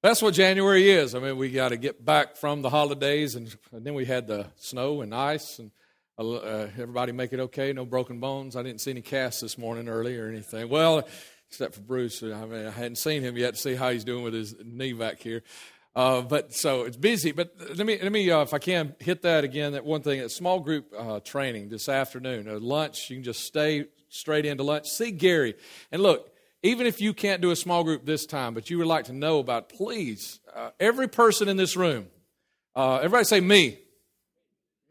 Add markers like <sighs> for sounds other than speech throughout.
That's what January is. I mean, we got to get back from the holidays, and, and then we had the snow and ice, and uh, everybody make it okay. No broken bones. I didn't see any casts this morning early or anything. Well, except for Bruce. I mean, I hadn't seen him yet to see how he's doing with his knee back here. Uh, but so it's busy. But let me let me uh, if I can hit that again. That one thing. That small group uh, training this afternoon. lunch. You can just stay straight into lunch. See Gary and look even if you can't do a small group this time, but you would like to know about, please, uh, every person in this room, uh, everybody say me.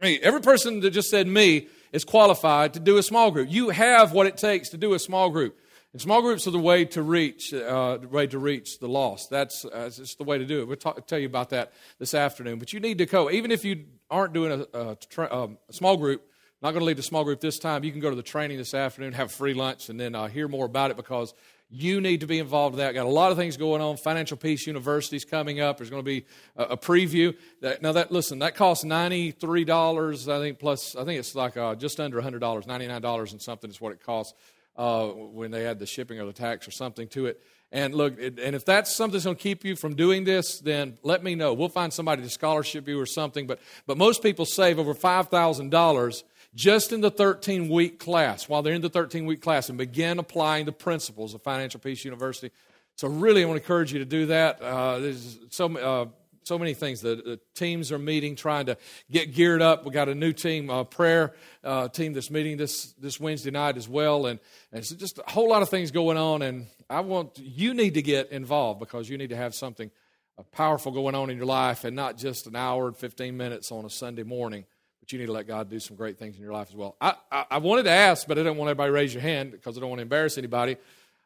Me. Every person that just said me is qualified to do a small group. You have what it takes to do a small group. And small groups are the way to reach, uh, the way to reach the lost. That's, uh, the way to do it. We'll talk, tell you about that this afternoon. But you need to go, even if you aren't doing a, a, tra- um, a small group, not going to lead a small group this time. You can go to the training this afternoon, have free lunch, and then uh, hear more about it because you need to be involved in that. Got a lot of things going on. Financial Peace University is coming up. There's going to be a, preview. That, now that listen, that costs ninety three dollars. I think plus I think it's like uh, just under hundred dollars, ninety nine dollars and something is what it costs uh, when they add the shipping or the tax or something to it. And look, and if that's something that's going to keep you from doing this, then let me know. We'll find somebody to scholarship you or something. But but most people save over five thousand dollars just in the 13 week class, while they're in the 13 week class, and begin applying the principles of Financial Peace University. So, really, I want to encourage you to do that. Uh, there's so, uh, so many things. The, the, teams are meeting, trying to get geared up. We got a new team, uh, prayer uh, team that's meeting this this Wednesday night as well, and and it's just a whole lot of things going on. And I want you need to get involved because you need to have something uh, powerful going on in your life, and not just an hour and 15 minutes on a Sunday morning but you need to let God do some great things in your life as well. I, I, I wanted to ask, but I didn't want everybody to raise your hand because I don't want to embarrass anybody.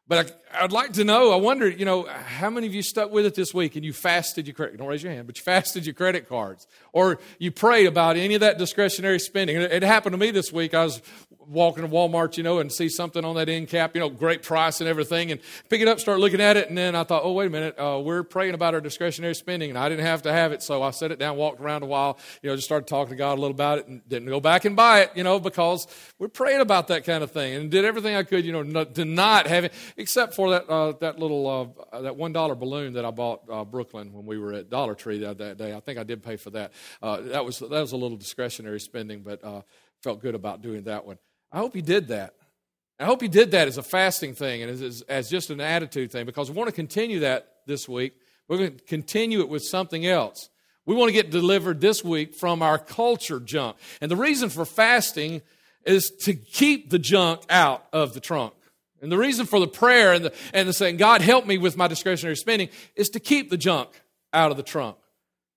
But I, would like to know, I wonder, you know, how many of you stuck with it this week and you fasted your credit, don't raise your hand, but you fasted your credit cards or you prayed about any of that discretionary spending. It happened to me this week. I was walking to Walmart, you know, and see something on that end cap, you know, great price and everything, and pick it up, start looking at it, and then I thought, oh, wait a minute, uh, we're praying about our discretionary spending, and I didn't have to have it, so I set it down, walked around a while, you know, just started talking to God a little about it, and didn't go back and buy it, you know, because we're praying about that kind of thing, and did everything I could, you know, not, to not have it, except for that uh, that little uh, that one dollar balloon that I bought uh, Brooklyn when we were at Dollar Tree that, that day. I think I did pay for that. Uh, that was that was a little discretionary spending, but uh, felt good about doing that one. I hope you did that. I hope you did that as a fasting thing and as, as just an attitude thing because we want to continue that this week. We're going to continue it with something else. We want to get delivered this week from our culture junk. And the reason for fasting is to keep the junk out of the trunk. And the reason for the prayer and the, and the saying, God, help me with my discretionary spending, is to keep the junk out of the trunk.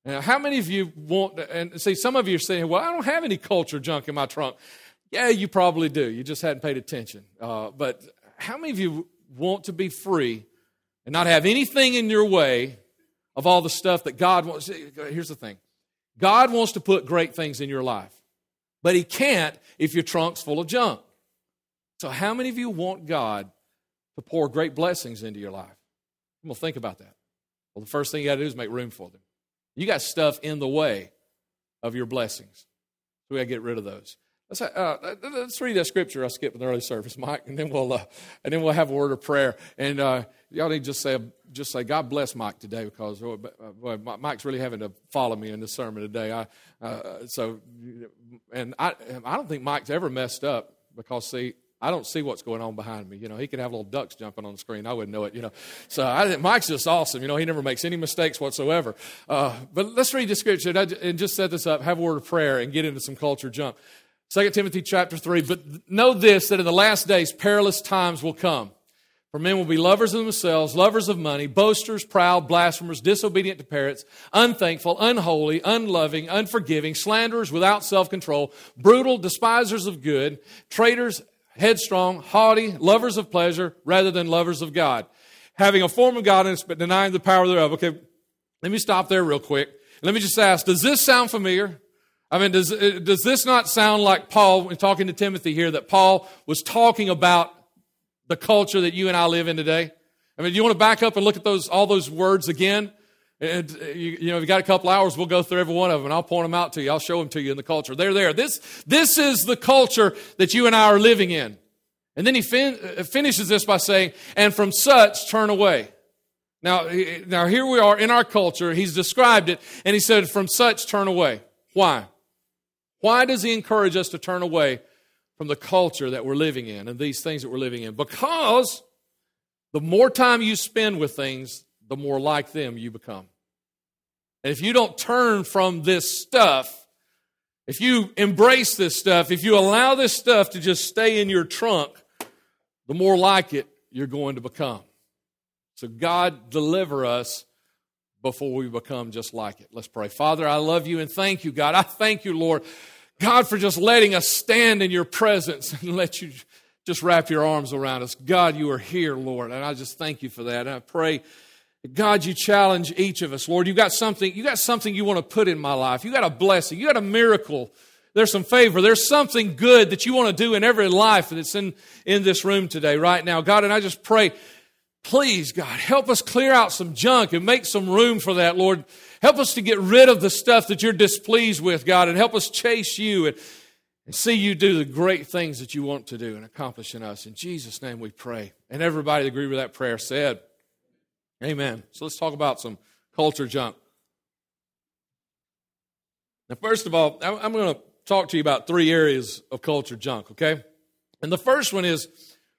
Now, how many of you want, and see, some of you are saying, well, I don't have any culture junk in my trunk. Yeah, you probably do. You just hadn't paid attention. Uh, but how many of you want to be free and not have anything in your way of all the stuff that God wants? Here's the thing God wants to put great things in your life, but He can't if your trunk's full of junk. So, how many of you want God to pour great blessings into your life? I'm going to think about that. Well, the first thing you got to do is make room for them. You got stuff in the way of your blessings. So we got to get rid of those. Let's, uh, let's read that scripture I skipped in the early service, Mike, and then we'll uh, and then we'll have a word of prayer. And uh, y'all need to just say just say God bless Mike today because oh, boy, Mike's really having to follow me in this sermon today. I uh, so and I I don't think Mike's ever messed up because see I don't see what's going on behind me. You know, he could have little ducks jumping on the screen. I wouldn't know it, you know. So I Mike's just awesome. You know, he never makes any mistakes whatsoever. Uh, but let's read the scripture and just set this up, have a word of prayer, and get into some culture jump. 2 Timothy chapter 3. But know this that in the last days perilous times will come. For men will be lovers of themselves, lovers of money, boasters, proud, blasphemers, disobedient to parents, unthankful, unholy, unloving, unforgiving, slanderers without self control, brutal, despisers of good, traitors, headstrong, haughty, lovers of pleasure rather than lovers of God, having a form of godliness but denying the power thereof. Okay, let me stop there real quick. Let me just ask Does this sound familiar? I mean, does, uh, does this not sound like Paul, talking to Timothy here, that Paul was talking about the culture that you and I live in today? I mean, do you want to back up and look at those, all those words again? And, uh, you, you know, if you got a couple hours, we'll go through every one of them and I'll point them out to you. I'll show them to you in the culture. They're there. This, this is the culture that you and I are living in. And then he fin- uh, finishes this by saying, and from such turn away. Now, now here we are in our culture. He's described it, and he said, From such turn away. Why? Why does he encourage us to turn away from the culture that we're living in and these things that we're living in? Because the more time you spend with things, the more like them you become. And if you don't turn from this stuff, if you embrace this stuff, if you allow this stuff to just stay in your trunk, the more like it you're going to become. So, God, deliver us before we become just like it. Let's pray. Father, I love you and thank you, God. I thank you, Lord, God, for just letting us stand in your presence and let you just wrap your arms around us. God, you are here, Lord, and I just thank you for that. And I pray, God, you challenge each of us, Lord. You got something, you got something you want to put in my life. You got a blessing, you got a miracle. There's some favor. There's something good that you want to do in every life that's in, in this room today, right now. God, and I just pray, please, God, help us clear out some junk and make some room for that, Lord. Help us to get rid of the stuff that you're displeased with, God, and help us chase you and, and see you do the great things that you want to do and accomplish in us. In Jesus' name we pray. And everybody that agreed with that prayer said, Amen. So let's talk about some culture junk. Now, first of all, I'm going to talk to you about three areas of culture junk, okay? And the first one is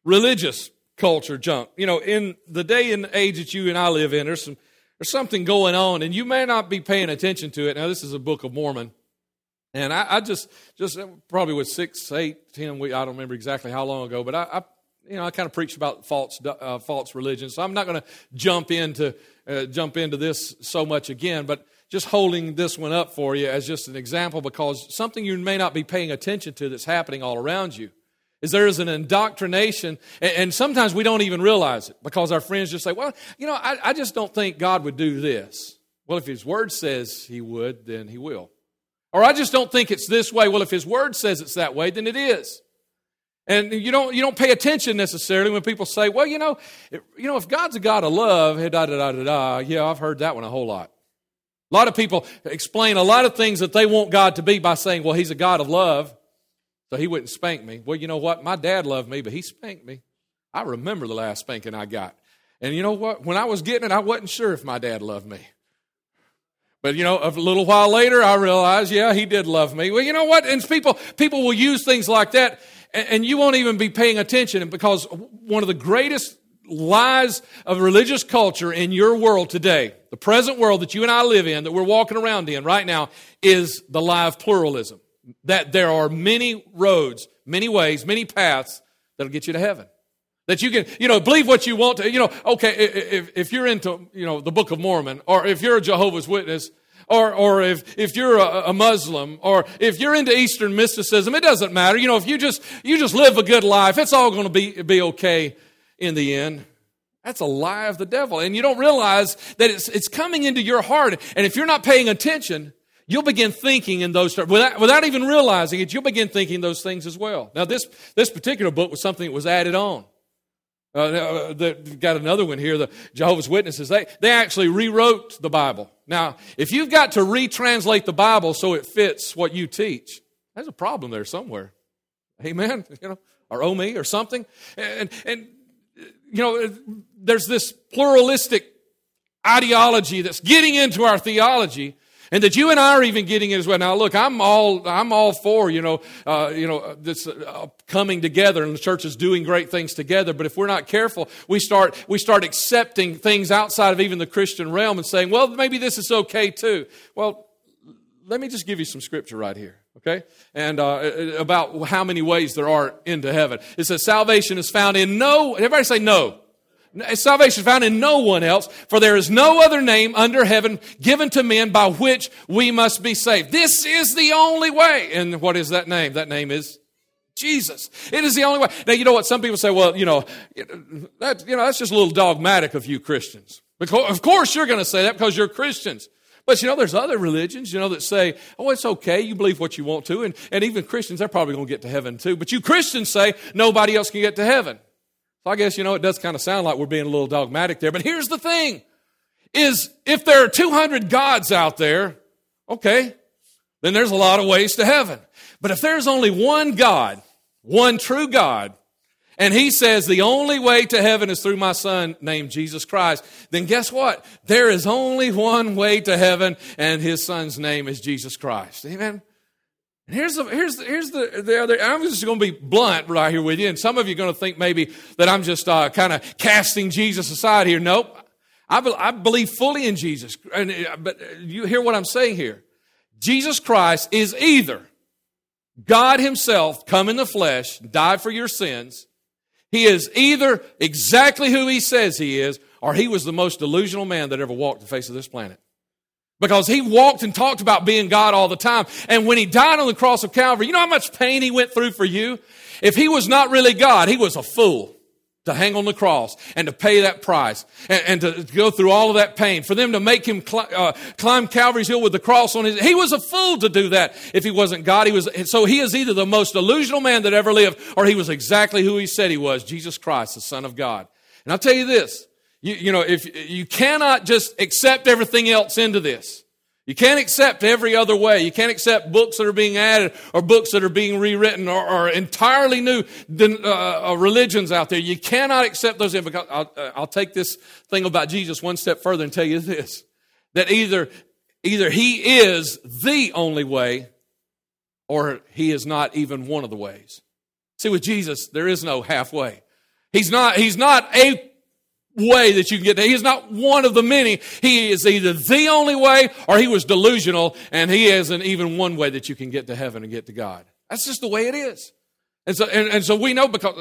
religious culture junk. You know, in the day and age that you and I live in, there's some there's something going on, and you may not be paying attention to it. Now, this is a Book of Mormon, and I, I just just probably was six, eight, ten weeks. I don't remember exactly how long ago, but I, I you know I kind of preached about false uh, false religion, so I'm not going to jump into uh, jump into this so much again, but just holding this one up for you as just an example because something you may not be paying attention to that's happening all around you is there is an indoctrination, and, sometimes we don't even realize it because our friends just say, Well, you know, I, I just don't think God would do this. Well, if His Word says He would, then He will. Or I just don't think it's this way. Well, if His Word says it's that way, then it is. And you don't, you don't pay attention necessarily when people say, well, you know, you know, if God's a God of love, da, da, da, da, da, yeah, I've heard that one a whole lot. A lot of people explain a lot of things that they want God to be by saying, well, He's a God of love, so He wouldn't spank me. Well, you know what? My dad loved me, but He spanked me. I remember the last spanking I got. And you know what? When I was getting it, I wasn't sure if my dad loved me. But you know, a little while later, I realized, yeah, he did love me. Well, you know what? And people, people will use things like that, and, and you won't even be paying attention because one of the greatest lies of religious culture in your world today, the present world that you and I live in, that we're walking around in right now, is the lie of pluralism. That there are many roads, many ways, many paths that'll get you to heaven. That you can, you know, believe what you want to, you know, okay, if, if you're into, you know, the Book of Mormon, or if you're a Jehovah's Witness, or, or if, if you're a, a, Muslim, or if you're into Eastern mysticism, it doesn't matter. You know, if you just, you just live a good life, it's all going to be, be okay in the end. That's a lie of the devil. And you don't realize that it's, it's coming into your heart. And if you're not paying attention, you'll begin thinking in those terms. Without, without even realizing it, you'll begin thinking those things as well. Now, this, this particular book was something that was added on. Uh, uh the, got another one here, the Jehovah's Witnesses. They, they actually rewrote the Bible. Now, if you've got to retranslate the Bible so it fits what you teach, there's a problem there somewhere. Amen? <laughs> You know, or oh me or something. And, and you know, there's this pluralistic ideology that's getting into our theology and that you and I are even getting it as well. Now, look, I'm all I'm all for you know uh, you know this uh, coming together and the church is doing great things together. But if we're not careful, we start we start accepting things outside of even the Christian realm and saying, well, maybe this is okay too. Well, let me just give you some scripture right here okay? And uh, about how many ways there are into heaven. It says salvation is found in no, everybody say no. Salvation found in no one else, for there is no other name under heaven given to men by which we must be saved. This is the only way. And what is that name? That name is Jesus. It is the only way. Now, you know what? Some people say, well, you know, that, you know, that's just a little dogmatic of you Christians. Because, of course you're going to say that because you're Christians. But you know, there's other religions, you know, that say, oh, it's okay, you believe what you want to. And, and even Christians, they're probably going to get to heaven too. But you Christians say, nobody else can get to heaven. So I guess, you know, it does kind of sound like we're being a little dogmatic there. But here's the thing is if there are 200 gods out there, okay, then there's a lot of ways to heaven. But if there's only one God, one true God, and he says the only way to heaven is through my son named Jesus Christ, then guess what? There is only one way to heaven, and his son's name is Jesus Christ. Amen. And here's the, here's the, here's the, the other, I'm just going to be blunt right here with you. And some of you are going to think maybe that I'm just uh, kind of casting Jesus aside here. Nope. I, be, I believe fully in Jesus. And, uh, but you hear what I'm saying here. Jesus Christ is either God Himself come in the flesh, died for your sins. He is either exactly who He says He is, or He was the most delusional man that ever walked the face of this planet. Because he walked and talked about being God all the time. And when he died on the cross of Calvary, you know how much pain he went through for you? If he was not really God, he was a fool to hang on the cross and to pay that price and, and to go through all of that pain. For them to make him cl- uh, climb Calvary's hill with the cross on his, he was a fool to do that if he wasn't God. He was, so he is either the most delusional man that ever lived or he was exactly who he said he was, Jesus Christ, the Son of God. And I'll tell you this, you, you know, if you cannot just accept everything else into this. You can't accept every other way. You can't accept books that are being added or books that are being rewritten or, or entirely new uh, uh, religions out there. You cannot accept those. I'll, uh, I'll take this thing about Jesus one step further and tell you this: that either either he is the only way, or he is not even one of the ways. See, with Jesus, there is no halfway. He's not. He's not a way that you can get there. He's not one of the many. He is either the only way or he was delusional and he isn't even one way that you can get to heaven and get to God. That's just the way it is. And so, and, and so we know because,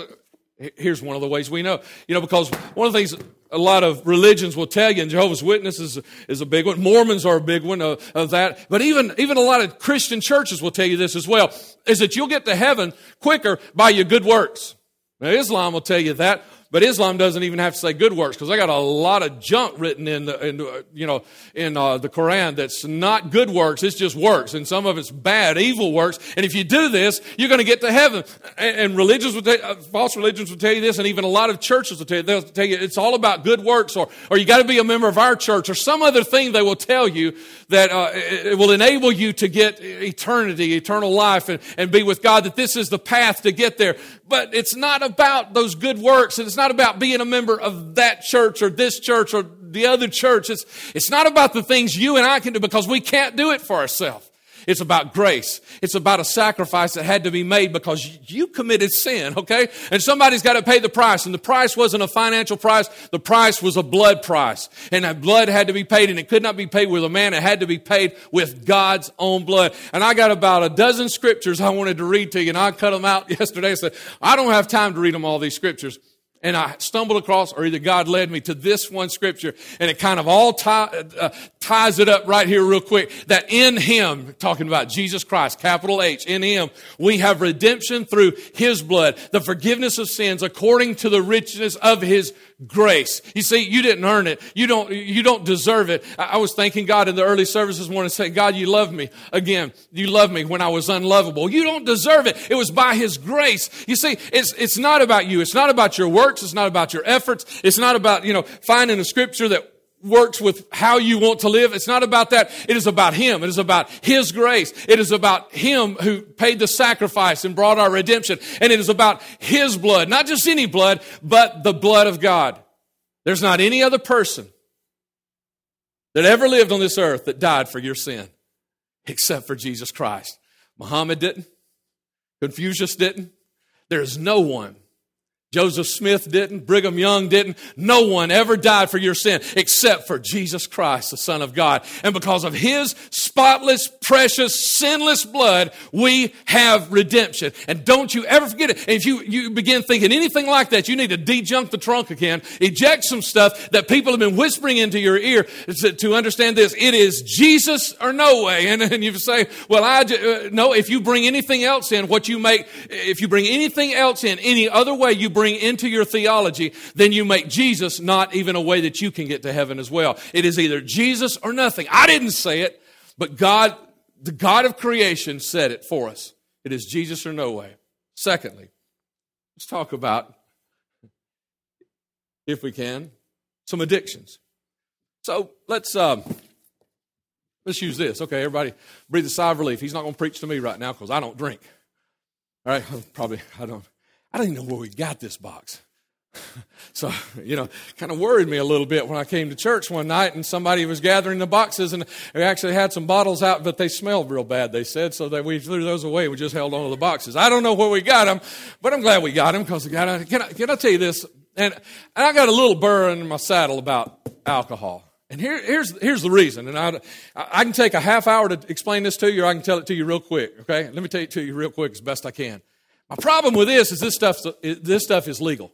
here's one of the ways we know. You know, because one of the things a lot of religions will tell you, and Jehovah's Witnesses is, is a big one. Mormons are a big one of, of that. But even, even a lot of Christian churches will tell you this as well, is that you'll get to heaven quicker by your good works. Now, Islam will tell you that. But Islam doesn't even have to say good works because they got a lot of junk written in the, in, you know, in uh, the Quran that's not good works. It's just works, and some of it's bad, evil works. And if you do this, you're going to get to heaven. And, and religions will tell, uh, false religions will tell you this, and even a lot of churches will tell you, they'll tell you it's all about good works, or or you got to be a member of our church, or some other thing they will tell you that uh, it, it will enable you to get eternity, eternal life, and, and be with God. That this is the path to get there. But it's not about those good works, and it's not about being a member of that church or this church or the other church. It's, it's not about the things you and I can do because we can't do it for ourselves. It's about grace. It's about a sacrifice that had to be made because you committed sin, okay? And somebody's got to pay the price. And the price wasn't a financial price. The price was a blood price. And that blood had to be paid and it could not be paid with a man. It had to be paid with God's own blood. And I got about a dozen scriptures I wanted to read to you and I cut them out <laughs> yesterday and said, I don't have time to read them all these scriptures and I stumbled across, or either God led me to this one scripture, and it kind of all tie, uh, ties it up right here real quick. That in Him, talking about Jesus Christ, capital H, in Him, we have redemption through His blood, the forgiveness of sins according to the richness of His grace. You see, you didn't earn it. You don't, you don't deserve it. I, was thanking God in the early service this morning saying, God, you love me. Again, you love me when I was unlovable. You don't deserve it. It was by His grace. You see, it's, it's not about you. It's not about your works. It's not about your efforts. It's not about, you know, finding a scripture that works with how you want to live. It's not about that. It is about Him. It is about His grace. It is about Him who paid the sacrifice and brought our redemption. And it is about His blood, not just any blood, but the blood of God. There's not any other person that ever lived on this earth that died for your sin except for Jesus Christ. Muhammad didn't. Confucius didn't. There's no one Joseph Smith didn't. Brigham Young didn't. No one ever died for your sin except for Jesus Christ, the Son of God. And because of His spotless, precious, sinless blood, we have redemption. And don't you ever forget it. And if you, you begin thinking anything like that, you need to dejunk the trunk again, eject some stuff that people have been whispering into your ear to, to understand this. It is Jesus or no way. And, and you say, well, I, uh, no, if you bring anything else in, what you make, if you bring anything else in, any other way you bring bring into your theology, then you make Jesus not even a way that you can get to heaven as well. It is either Jesus or nothing. I didn't say it, but God, the God of creation, said it for us. It is Jesus or no way. Secondly, let's talk about, if we can, some addictions. So let's um, let's use this. Okay, everybody, breathe a sigh of relief. He's not going to preach to me right now because I don't drink. All right, <laughs> probably I don't. I don't even know where we got this box. <laughs> So, you know, kind of worried me a little bit when I came to church one night and somebody was gathering the boxes and we actually had some bottles out, but they smelled real bad, they said. So that we threw those away. We just held on to the boxes. I don't know where we got them, but I'm glad we got them because can I, can I tell you this? And, and I got a little burr in my saddle about alcohol. And here, here's, here's the reason. And I, I can take a half hour to explain this to you, or I can tell it to you real quick. Okay? Let me tell it to you real quick as best I can. My problem with this is this stuff, this stuff is legal.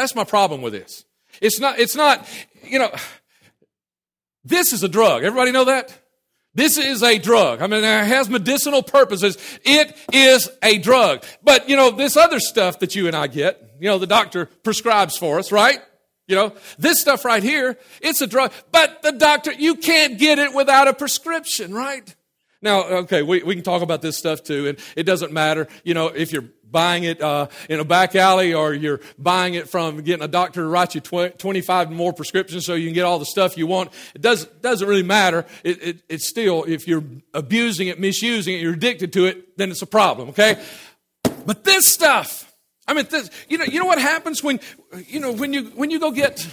That's my problem with this. It's not, it's not, you know, this is a drug. Everybody know that? This is a drug. I mean, it has medicinal purposes. It is a drug. But, you know, this other stuff that you and I get, you know, the doctor prescribes for us, right? You know, this stuff right here, it's a drug. But the doctor, you can't get it without a prescription, right? Now, okay, we, we can talk about this stuff too, and it doesn't matter, you know, if you're buying it uh, in a back alley or you're buying it from getting a doctor to write you tw- 25 more prescriptions so you can get all the stuff you want. It does, doesn't really matter. It, it, it's still, if you're abusing it, misusing it, you're addicted to it, then it's a problem, okay? But this stuff, I mean, this, you know, you know what happens when, you know, when you, when you go get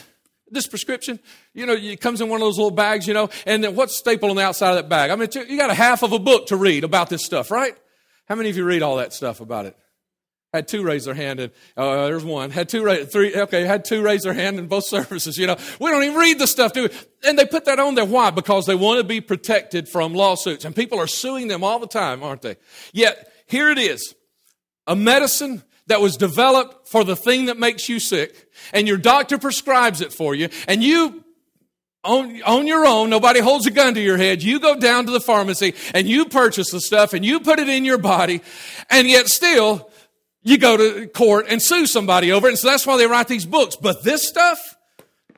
this prescription, you know, it comes in one of those little bags, you know, and then what's stapled on the outside of that bag? I mean, you got a half of a book to read about this stuff, right? How many of you read all that stuff about it? Had two raise their hand, and uh, there's one. Had two, raise, three. Okay, had two raise their hand in both <laughs> services. You know, we don't even read the stuff, do we? And they put that on there. Why? Because they want to be protected from lawsuits, and people are suing them all the time, aren't they? Yet here it is, a medicine that was developed for the thing that makes you sick, and your doctor prescribes it for you, and you on, on your own, nobody holds a gun to your head. You go down to the pharmacy and you purchase the stuff and you put it in your body, and yet still you go to court and sue somebody over it. And so that's why they write these books. But this stuff,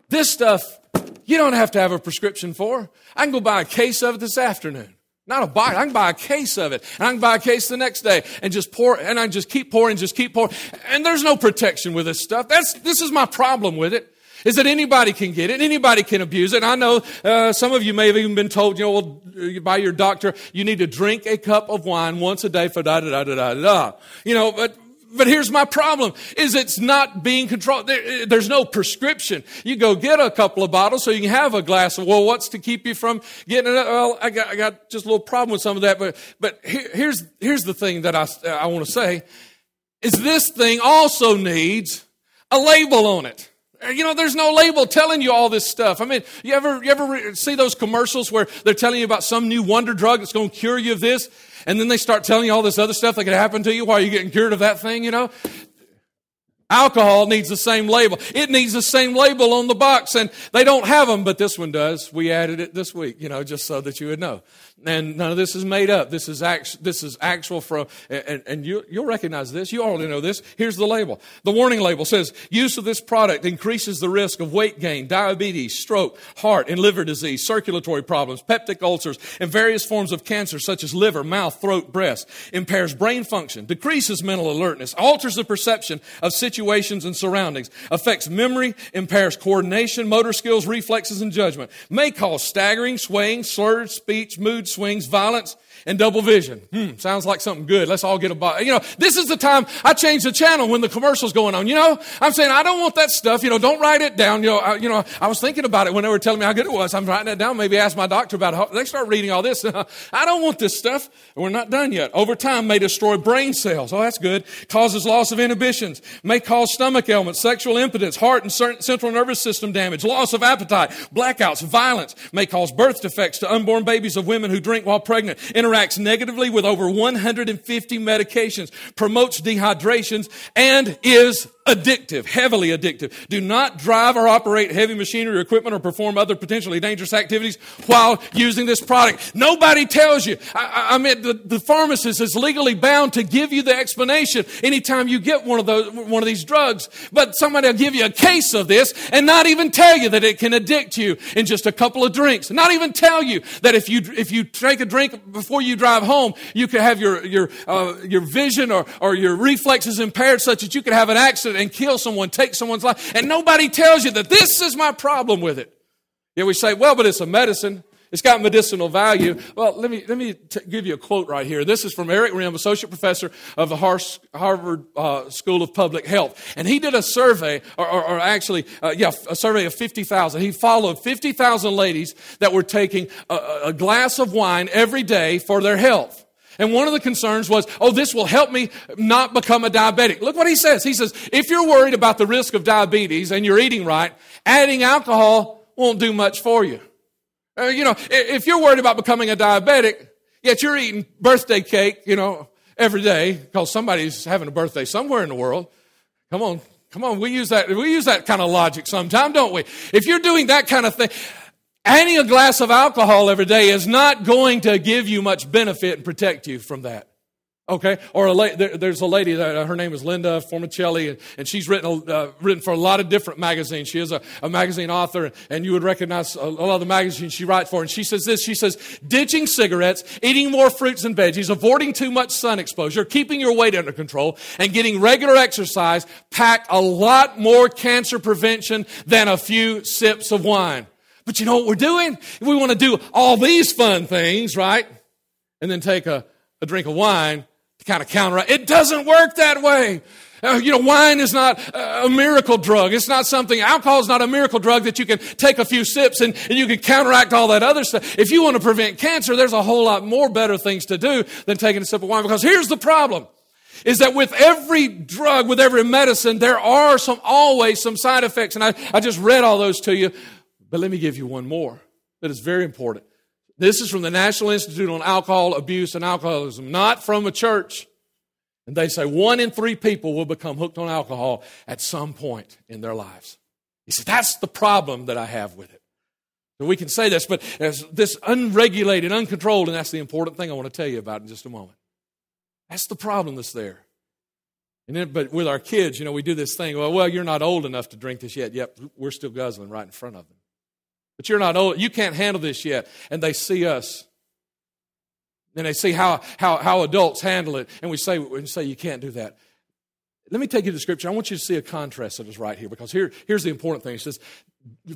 this stuff, you don't have to have a prescription for. I can go buy a case of it this afternoon. Not a bottle. I can buy a case of it. And I can buy a case the next day and just pour, and I just keep pouring, just keep pouring. And there's no protection with this stuff. That's, this is my problem with it. Is that anybody can get it, anybody can abuse it. I know uh, some of you may have even been told, you know, uh, by your doctor, you need to drink a cup of wine once a day for da da da da da da. You know, but but here's my problem is it's not being controlled. There, eh, there's no prescription. You go get a couple of bottles so you can have a glass of, well, what's to keep you from getting it? Well, I got, I got just a little problem with some of that, but, but here, here's, here's the thing that I, I want to say is this thing also needs a label on it. Eh, you know, there's no label telling you all this stuff. I mean, you ever, you ever see those commercials where they're telling you about some new wonder drug that's going to cure you of this? And then they start telling you all this other stuff that could happen to you while you're getting cured of that thing, you know? Alcohol needs the same label. It needs the same label on the box, and they don't have them, but this one does. We added it this week, you know, just so that you would know. And none of this is made up. This is, act, this is actual from, and, and you, you'll recognize this. You already know this. Here's the label. The warning label says, use of this product increases the risk of weight gain, diabetes, stroke, heart and liver disease, circulatory problems, peptic ulcers, and various forms of cancer such as liver, mouth, throat, breast, impairs brain function, decreases mental alertness, alters the perception of situations and surroundings, affects memory, impairs coordination, motor skills, reflexes, and judgment, may cause staggering, swaying, slurred speech, mood swings, violence, and double vision. Hmm, sounds like something good. Let's all get a bottle. You know, this is the time I change the channel when the commercial's going on. You know, I'm saying I don't want that stuff. You know, don't write it down. You know, I, you know, I was thinking about it when they were telling me how good it was. I'm writing it down. Maybe ask my doctor about it. They start reading all this. <laughs> I don't want this stuff. We're not done yet. Over time, may destroy brain cells. Oh, that's good. Causes loss of inhibitions. May cause stomach ailments, sexual impotence, heart and central nervous system damage, loss of appetite, blackouts, violence. May cause birth defects to unborn babies of women who drink while pregnant. Interacts negatively with over 150 medications, promotes dehydrations, and is addictive, heavily addictive. Do not drive or operate heavy machinery or equipment or perform other potentially dangerous activities while using this product. Nobody tells you. I, I mean, the, the pharmacist is legally bound to give you the explanation anytime you get one of those, one of these drugs. But somebody will give you a case of this and not even tell you that it can addict you in just a couple of drinks. Not even tell you that if you, if you take a drink before you drive home, you could have your, your, uh, your vision or, or your reflexes impaired such that you could have an accident and kill someone, take someone's life. And nobody tells you that this is my problem with it. Yet we say, well, but it's a medicine. It's got medicinal value. Well, let me, let me t- give you a quote right here. This is from Eric Rimm, Associate Professor of the Harvard uh, School of Public Health. And he did a survey, or, or, or actually, uh, yeah, a survey of 50,000. He followed 50,000 ladies that were taking a, a glass of wine every day for their health. And one of the concerns was, oh, this will help me not become a diabetic. Look what he says. He says, if you're worried about the risk of diabetes and you're eating right, adding alcohol won't do much for you. Uh, you know, if you're worried about becoming a diabetic, yet you're eating birthday cake, you know, every day because somebody's having a birthday somewhere in the world. Come on, come on. We use that. We use that kind of logic sometimes, don't we? If you're doing that kind of thing, adding a glass of alcohol every day is not going to give you much benefit and protect you from that. Okay, or a la- there, there's a lady that uh, her name is Linda Formichelli, and, and she's written uh, written for a lot of different magazines. She is a, a magazine author, and you would recognize a, a, lot of the magazines she writes for. And she says this: she says, ditching cigarettes, eating more fruits and veggies, avoiding too much sun exposure, keeping your weight under control, and getting regular exercise pack a lot more cancer prevention than a few sips of wine. But you know what we're doing? We want to do all these fun things, right? And then take a, a drink of wine to kind of counteract. It doesn't work that way. Uh, you know, wine is not a miracle drug. It's not something, alcohol is not a miracle drug that you can take a few sips and, and you can counteract all that other stuff. If you want to prevent cancer, there's a whole lot more better things to do than taking a sip of wine. Because here's the problem. Is that with every drug, with every medicine, there are some, always some side effects. And I, I just read all those to you. But let me give you one more that is very important. This is from the National Institute on Alcohol Abuse and Alcoholism, not from a church. And they say one in three people will become hooked on alcohol at some point in their lives. He said, That's the problem that I have with it. So we can say this, but as this unregulated, uncontrolled, and that's the important thing I want to tell you about in just a moment. That's the problem that's there. And then, but with our kids, you know, we do this thing. Well, well, you're not old enough to drink this yet. Yep, we're still guzzling right in front of them but you're not old. You can't handle this yet. And they see us. And they see how, how, how adults handle it. And we say, we say, you can't do that. Let me take you to the scripture. I want you to see a contrast that is right here because here, here's the important thing. It says,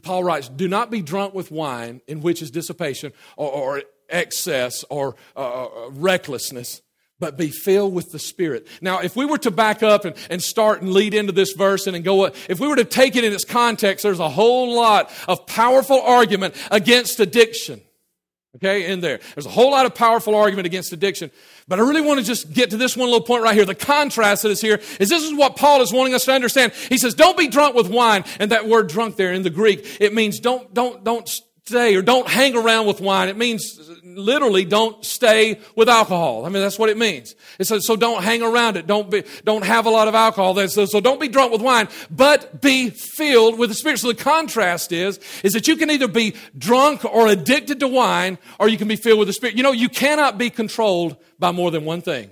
Paul writes, Do not be drunk with wine, in which is dissipation or, or excess or uh, uh recklessness, but be filled with the Spirit. Now, if we were to back up and, and start and lead into this verse and, and go, if we were to take it in its context, there's a whole lot of powerful argument against addiction. Okay, in there. There's a whole lot of powerful argument against addiction. But I really want to just get to this one little point right here. The contrast that is here is this is what Paul is wanting us to understand. He says, don't be drunk with wine. And that word drunk there in the Greek, it means don't, don't, don't stay or don't hang around with wine. It means literally don't stay with alcohol. I mean, that's what it means. It says, so don't hang around it. Don't be, don't have a lot of alcohol. So, so don't be drunk with wine, but be filled with the Spirit. So the contrast is, is that you can either be drunk or addicted to wine, or you can be filled with the Spirit. You know, you cannot be controlled by more than one thing.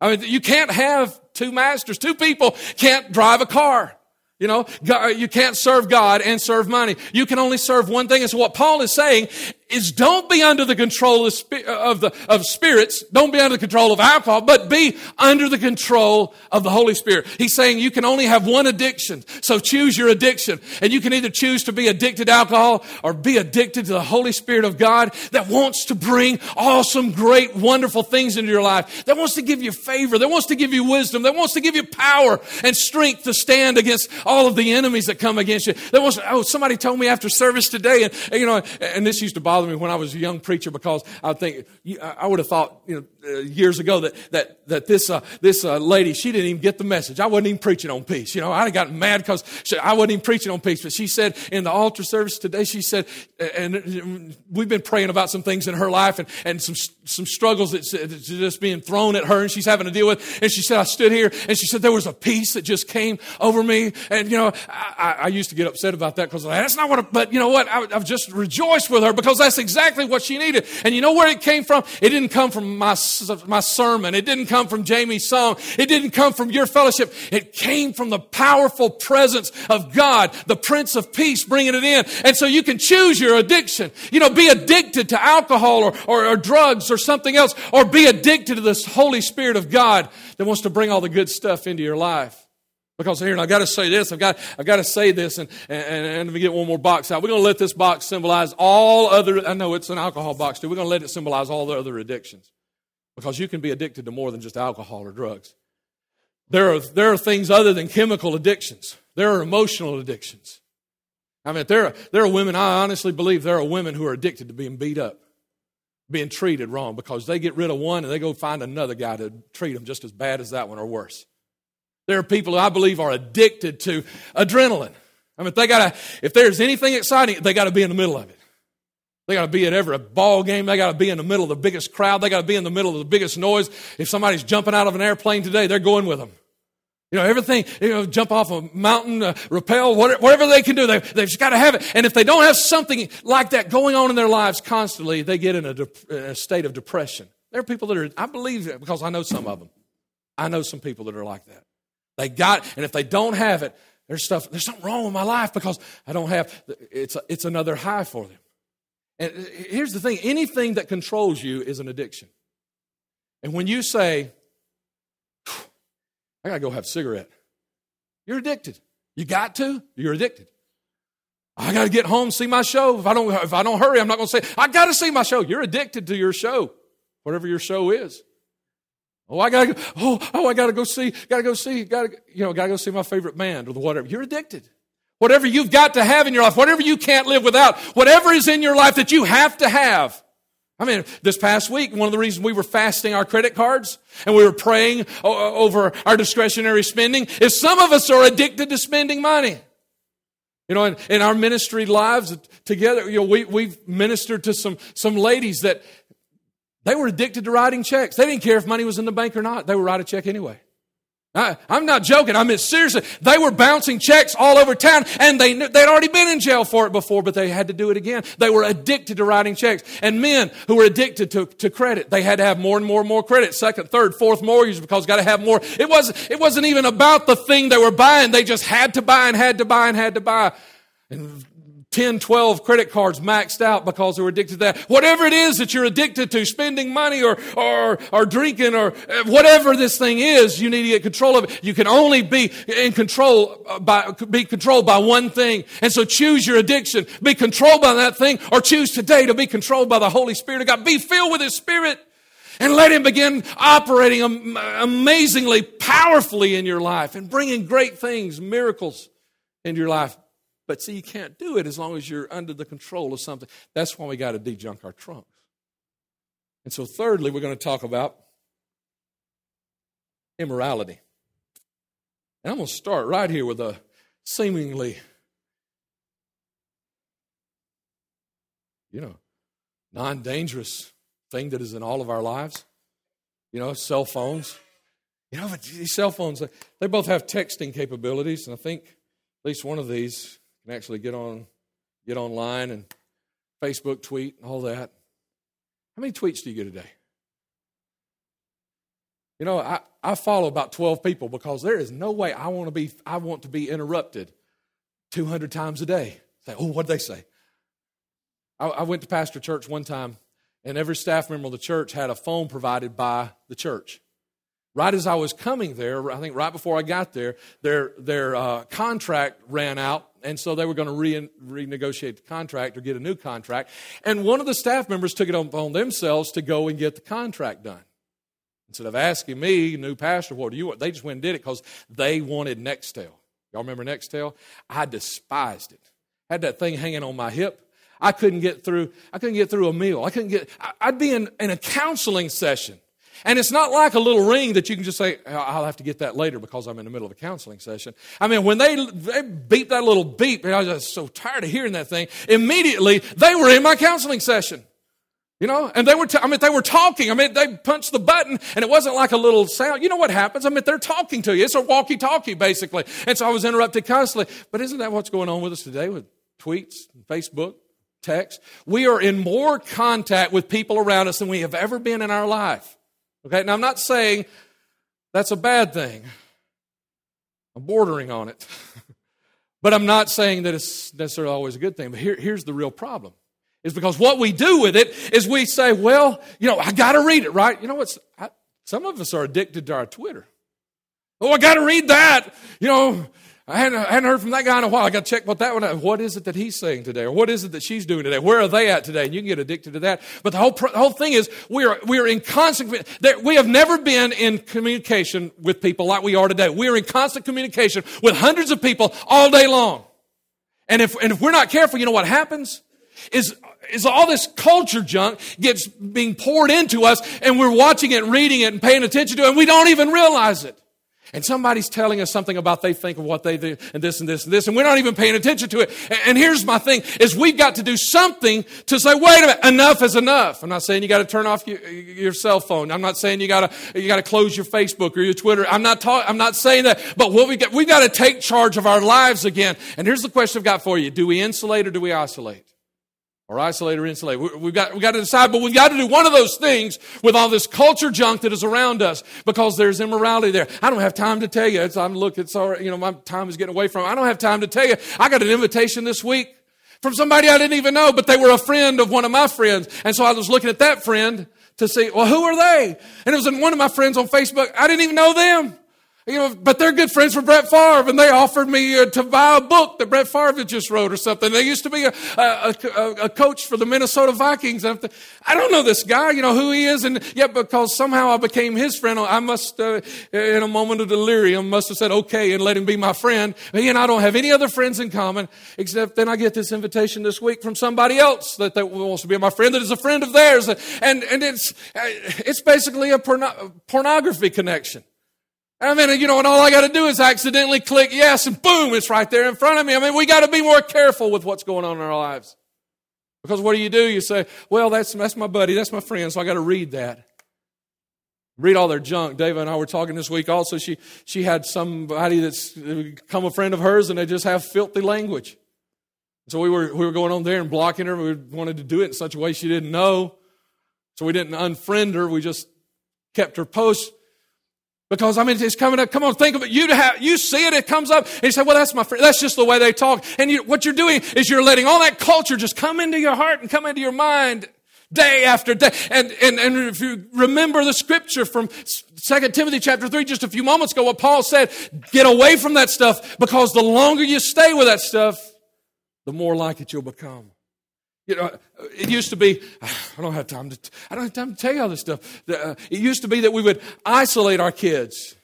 I mean, you can't have two masters. Two people can't drive a car. You know, uh, you can't serve God and serve money. You can only serve one thing. And so what Paul is saying is don't be under the control of, uh, of, the, of spirits. Don't be under the control of alcohol, but be under the control of the Holy Spirit. He's saying you can only have one addiction. So choose your addiction. And you can either choose to be addicted to alcohol or be addicted to the Holy Spirit of God that wants to bring awesome, great, wonderful things into your life. That wants to give you favor. That wants to give you wisdom. That wants to give you power and strength to stand against all of the enemies that come against you. That wants, oh, somebody told me after service today, and, you know, and this used to bother me when I was a young preacher because I think I would have thought you know uh, years ago that that that this uh, this uh, lady she didn't even get the message. I wasn't even preaching on peace. You know, I'd have gotten mad because I wasn't even preaching on peace. But she said in the altar service today, she said, and we've been praying about some things in her life and and some some struggles that's, just being thrown at her and she's having to deal with. And she said, I stood here and she said there was a peace that just came over me. And you know, I, I used to get upset about that because that's not what. I, but you know what? I, I've just rejoiced with her because that's exactly what she needed. And you know where it came from? It didn't come from my, my sermon. It didn't come from Jamie's song. It didn't come from your fellowship. It came from the powerful presence of God, the Prince of Peace, bringing it in. And so you can choose your addiction. You know, be addicted to alcohol or, or, or drugs or something else, or be addicted to this Holy Spirit of God that wants to bring all the good stuff into your life. Because here, and I've got to say this, I've got, I've got to say this, and, and, and let me get one more box out. We're going to let this box symbolize all other, I know it's an alcohol box too, we're going to let it symbolize all the other addictions. Because you can be addicted to more than just alcohol or drugs. There are, there are things other than chemical addictions. There are emotional addictions. I mean, there are, there are women, I honestly believe there are women who are addicted to being beat up, being treated wrong, because they get rid of one and they go find another guy to treat them just as bad as that one or worse. There are people who I believe are addicted to adrenaline. I mean, if they gotta, if there's anything exciting, they got to be in the middle of it. They got to be at every ball game. They got to be in the middle of the biggest crowd. They got to be in the middle of the biggest noise. If somebody's jumping out of an airplane today, they're going with them. You know, everything, you know, jump off a mountain, uh, rappel, whatever, whatever, they can do, they, they've just got to have it. And if they don't have something like that going on in their lives constantly, they get in a, a state of depression. There are people that are, I believe that because I know some of them. I know some people that are like that. They got, and if they don't have it, there's stuff, there's something wrong with my life because I don't have, it's, a, it's another high for them. And here's the thing anything that controls you is an addiction. And when you say, I got to go have a cigarette, you're addicted. You got to, you're addicted. I got to get home, see my show. If I don't, if I don't hurry, I'm not going to say, I got to see my show. You're addicted to your show, whatever your show is. Oh, I gotta go, oh, oh, I gotta go see, gotta go see, gotta, you know, gotta go see my favorite band or whatever. You're addicted. Whatever you've got to have in your life, whatever you can't live without, whatever is in your life that you have to have. I mean, this past week, one of the reasons we were fasting our credit cards and we were praying over our discretionary spending is some of us are addicted to spending money. You know, in, in our ministry lives together, you know, we, we've ministered to some, some ladies that they were addicted to writing checks. They didn't care if money was in the bank or not. They would write a check anyway. I, am not joking. I mean, seriously, they were bouncing checks all over town and they, they'd already been in jail for it before, but they had to do it again. They were addicted to writing checks. And men who were addicted to, to credit, they had to have more and more and more credit. Second, third, fourth mortgage because got to have more. It wasn't, it wasn't even about the thing they were buying. They just had to buy and had to buy and had to buy. And 10, 12 credit cards maxed out because they were addicted to that. Whatever it is that you're addicted to, spending money or, or, or drinking or uh, whatever this thing is, you need to get control of it. You can only be in control uh, by, be controlled by one thing. And so choose your addiction. Be controlled by that thing or choose today to be controlled by the Holy Spirit of God. Be filled with His Spirit and let Him begin operating amazingly, powerfully in your life and bringing great things, miracles into your life. But see, you can't do it as long as you're under the control of something. That's why we got to de-junk our trunks. And so, thirdly, we're going to talk about immorality. And I'm going to start right here with a seemingly, you know, non dangerous thing that is in all of our lives. You know, cell phones. You know, but these cell phones, they both have texting capabilities, and I think at least one of these can actually get on get online and Facebook tweet and all that. How many tweets do you get a day? You know, I, I follow about 12 people because there is no way I want to be I want to be interrupted 200 times a day. Say, oh, what'd they say? I, I went to pastor church one time, and every staff member of the church had a phone provided by the church. Right as I was coming there, I think right before I got there, their, their uh, contract ran out, and so they were going to re- renegotiate the contract or get a new contract. And one of the staff members took it upon themselves to go and get the contract done. Instead of asking me, new pastor, what do you want? They just went and did it because they wanted Nextel. Y'all remember Nextel? I despised it. Had that thing hanging on my hip. I couldn't get through. I couldn't get through a meal. I couldn't get. I'd be in, in a counseling session and it's not like a little ring that you can just say, oh, I'll have to get that later because I'm in the middle of a counseling session. I mean, when they, they beep that little beep, I was just so tired of hearing that thing, immediately they were in my counseling session. You know, and they were, t- I mean, they were talking. I mean, they punched the button and it wasn't like a little sound. You know what happens? I mean, they're talking to you. It's a walkie talkie, basically. And so I was interrupted constantly. But isn't that what's going on with us today with tweets, Facebook, text? We are in more contact with people around us than we have ever been in our life. Okay, now I'm not saying that's a bad thing. I'm bordering on it. <laughs> but I'm not saying that it's necessarily always a good thing. But here, here's the real problem. Is because what we do with it is we say, well, you know, I got to read it, right? You know what? some of us are addicted to our Twitter. Oh, I got to read that. You know, I hadn't, I hadn't, heard from that guy in a while. I got to check what that one. What is it that he's saying today, or what is it that she's doing today? Where are they at today? And you can get addicted to that. But the whole the whole thing is we are we are in constant. We have never been in communication with people like we are today. We are in constant communication with hundreds of people all day long. And if and if we're not careful, you know what happens is is all this culture junk gets being poured into us, and we're watching it, reading it, and paying attention to it, and we don't even realize it and somebody's telling us something about they think of what they do and this and this and this, and we're not even paying attention to it. And here's my thing, is we've got to do something to say, wait a minute, enough is enough. I'm not saying you got to turn off your, your cell phone. I'm not saying you got to, you got to close your Facebook or your Twitter. I'm not talking, I'm not saying that, but what we got, we've got to take charge of our lives again. And here's the question I've got for you. Do we insulate or do we isolate? Or isolate or insulate. We've got, we've got to decide, but we've got to do one of those things with all this culture junk that is around us because there's immorality there. I don't have time to tell you. It's, I'm look, it's all right. You know, my time is getting away from. I don't have time to tell you. I got an invitation this week from somebody I didn't even know, but they were a friend of one of my friends. And so I was looking at that friend to see, well, who are they? And it was one of my friends on Facebook. I didn't even know them. You know, but they're good friends with Brett Favre, and they offered me uh, to buy a book that Brett Favre just wrote or something. They used to be a, a, a, a coach for the Minnesota Vikings. And I don't know this guy, you know who he is, and yet because somehow I became his friend, I must, uh, in a moment of delirium, must have said okay and let him be my friend. He and I don't have any other friends in common, except then I get this invitation this week from somebody else that, that wants to be my friend, that is a friend of theirs, and and it's uh, it's basically a porno- pornography connection. I mean, you know, and all I got to do is accidentally click yes, and boom, it's right there in front of me. I mean, we got to be more careful with what's going on in our lives. Because what do you do? You say, well, that's, that's my buddy, that's my friend, so I got to read that. Read all their junk. David and I were talking this week also. She, she had somebody that's uh, become a friend of hers, and they just have filthy language. So we were, we were going on there and blocking her. We wanted to do it in such a way she didn't know. So we didn't unfriend her. We just kept her post because I mean, it's coming up. Come on, think of it. You have, you see it, it comes up, and you say, "Well, that's my friend. That's just the way they talk." And you, what you're doing is you're letting all that culture just come into your heart and come into your mind day after day. And and and if you remember the scripture from Second Timothy chapter three, just a few moments ago, what Paul said: "Get away from that stuff, because the longer you stay with that stuff, the more like it you'll become." You know, it used to be, <sighs> I don't have time to, I don't have time to tell you all this stuff. Uh, it used to be that we would isolate our kids.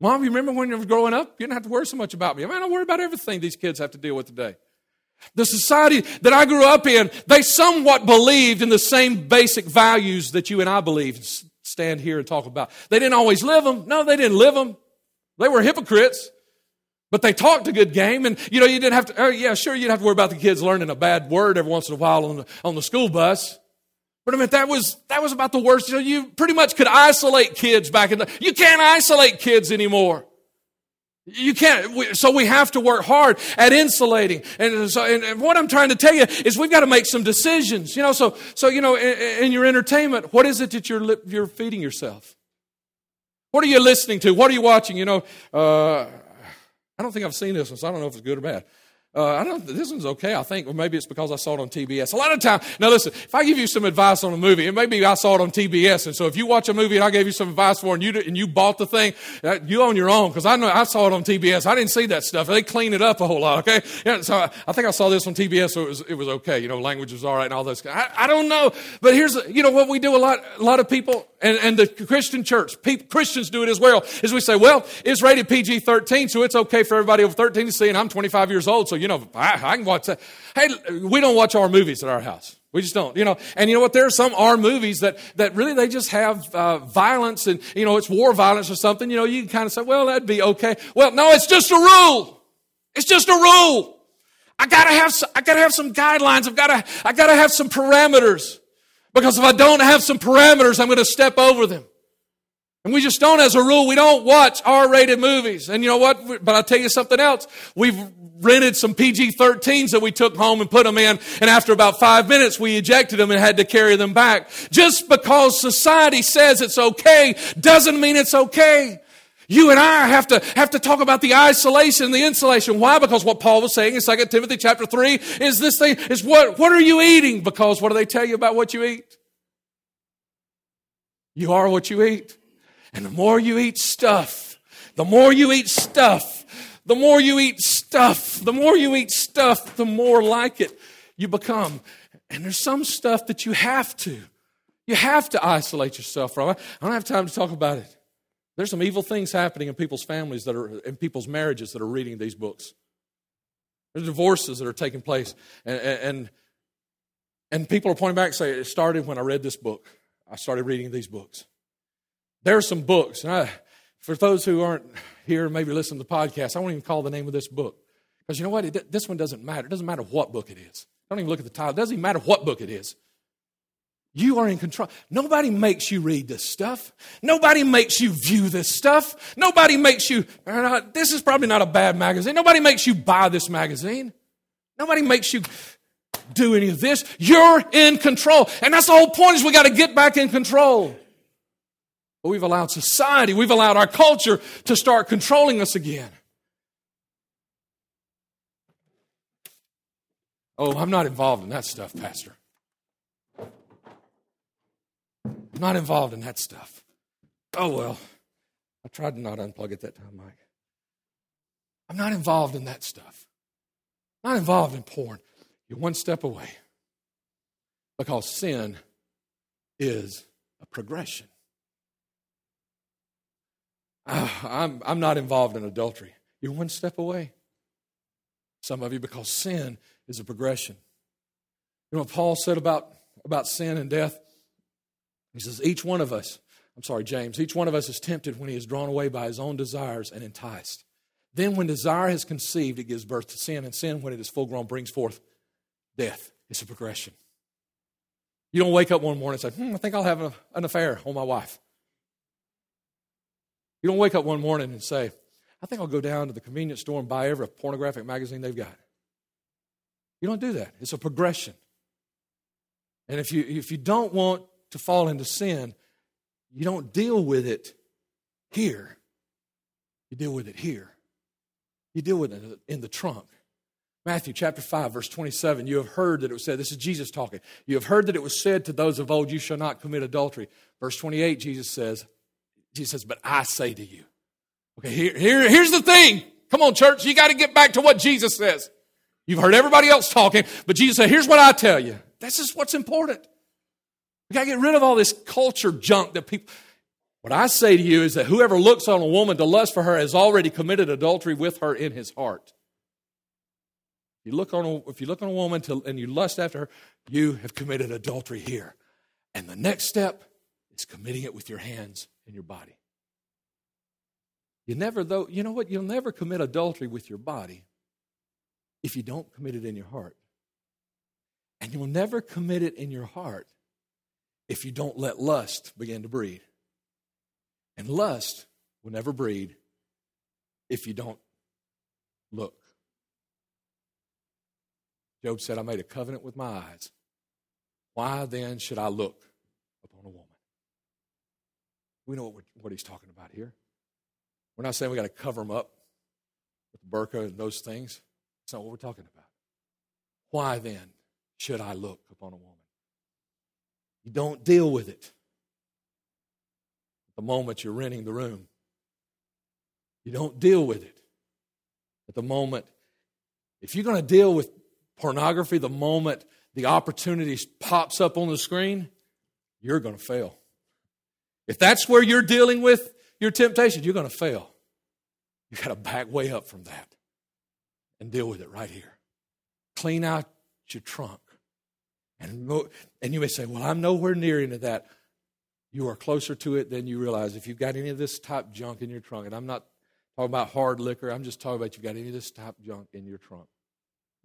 Mom, you remember when you were growing up? You didn't have to worry so much about me. I mean, I don't worry about everything these kids have to deal with today. The society that I grew up in, they somewhat believed in the same basic values that you and I believe, stand here and talk about. They didn't always live them. No, they didn't live them. They were hypocrites. But they talked a good game, and you know, you didn't have to, oh, yeah, sure, you'd have to worry about the kids learning a bad word every once in a while on the, on the school bus. But I mean, that was, that was about the worst. You, know, you pretty much could isolate kids back in the, you can't isolate kids anymore. You can't, so we have to work hard at insulating. And so, and what I'm trying to tell you is we've got to make some decisions. You know, so, so, you know, in, in your entertainment, what is it that you're, you're feeding yourself? What are you listening to? What are you watching? You know, uh, I don't think I've seen this one, so I don't know if it's good or bad. Uh, I don't. This one's okay. I think, Well, maybe it's because I saw it on TBS. A lot of time. Now, listen. If I give you some advice on a movie, it may be I saw it on TBS, and so if you watch a movie and I gave you some advice for, it and you and you bought the thing, uh, you on your own because I know I saw it on TBS. I didn't see that stuff. They clean it up a whole lot. Okay. Yeah, so I, I, think I saw this on TBS, so it was it was okay. You know, language was all right and all those. I, I don't know, but here's you know what we do a lot. A lot of people and, and the Christian church, Christians do it as well, is we say, well, it's rated PG 13, so it's okay for everybody over 13 to see, and I'm 25 years old, so, you know, I, I can watch that. Hey, we don't watch our movies at our house. We just don't, you know. And you know what? There are some R movies that, that really they just have uh, violence and, you know, it's war violence or something. You know, you can kind of say, well, that'd be okay. Well, no, it's just a rule. It's just a rule. I gotta have, I gotta have some guidelines. I've gotta, I gotta have some parameters. Because if I don't have some parameters, I'm to step over them. And we just don't, as a rule, we don't watch R rated movies. And you know what? But I'll tell you something else. We've rented some PG 13s that we took home and put them in. And after about five minutes, we ejected them and had to carry them back. Just because society says it's okay doesn't mean it's okay. You and I have to, have to talk about the isolation and the insulation. Why? Because what Paul was saying in 2 Timothy chapter 3 is this thing, is what, what are you eating? Because what do they tell you about what you eat? You are what you eat. And the more you eat stuff The more you eat stuff, the more you eat stuff, the more you eat stuff, the more like it you become. And there's some stuff that you have to. You have to isolate yourself from. I don't have time to talk about it. There's some evil things happening in people's families that are in people's marriages that are reading these books. There's divorces that are taking place. And, and, and people are pointing back and saying, it started when I read this book. I started reading these books. There are some books. And I, for those who aren't here, maybe listen to the podcast, I won't even call the name of this book. Because you know what? It, this one doesn't matter. It doesn't matter what book it is. Don't even look at the title. It doesn't even matter what book it is. You are in control. Nobody makes you read this stuff. Nobody makes you view this stuff. Nobody makes you, this is probably not a bad magazine. Nobody makes you buy this magazine. Nobody makes you do any of this. You're in control. And that's the whole point is we got to get back in control. But we've allowed society, we've allowed our culture to start controlling us again. Oh, I'm not involved in that stuff, Pastor. I'm not involved in that stuff. Oh, well. I tried to not unplug it that time, Mike. I'm not involved in that stuff. I'm not involved in porn. You're one step away. Because sin is a progression. Uh, I'm, I'm not involved in adultery. You're one step away. Some of you, because sin is a progression. You know what Paul said about, about sin and death? He says, each one of us, I'm sorry, James, each one of us is tempted when he is drawn away by his own desires and enticed. Then, when desire has conceived, it gives birth to sin, and sin, when it is full grown, brings forth death. It's a progression. You don't wake up one morning and say, hmm, I think I'll have an affair on my wife. You don't wake up one morning and say, I think I'll go down to the convenience store and buy every pornographic magazine they've got. You don't do that. It's a progression. And if you, if you don't want to fall into sin, you don't deal with it here. You deal with it here. You deal with it in the trunk. Matthew chapter 5, verse 27. You have heard that it was said, this is Jesus talking. You have heard that it was said to those of old, You shall not commit adultery. Verse 28, Jesus says, Jesus says, But I say to you. Okay, here, here, here's the thing. Come on, church, you got to get back to what Jesus says. You've heard everybody else talking, but Jesus said, Here's what I tell you. This is what's important. We got to get rid of all this culture junk that people. What I say to you is that whoever looks on a woman to lust for her has already committed adultery with her in his heart. You look on a, if you look on a woman to, and you lust after her, you have committed adultery here. And the next step is committing it with your hands and your body. You never, though, you know what? You'll never commit adultery with your body if you don't commit it in your heart. And you'll never commit it in your heart if you don't let lust begin to breed. And lust will never breed if you don't look. Job said, I made a covenant with my eyes. Why then should I look? We know what, what he's talking about here. We're not saying we got to cover them up with burqa and those things. It's not what we're talking about. Why then should I look upon a woman? You don't deal with it at the moment you're renting the room. You don't deal with it at the moment. If you're going to deal with pornography the moment the opportunity pops up on the screen, you're going to fail. If that's where you're dealing with your temptation, you're going to fail. You've got to back way up from that and deal with it right here. Clean out your trunk. And, and you may say, Well, I'm nowhere near into that. You are closer to it than you realize. If you've got any of this type junk in your trunk, and I'm not talking about hard liquor, I'm just talking about you've got any of this type junk in your trunk,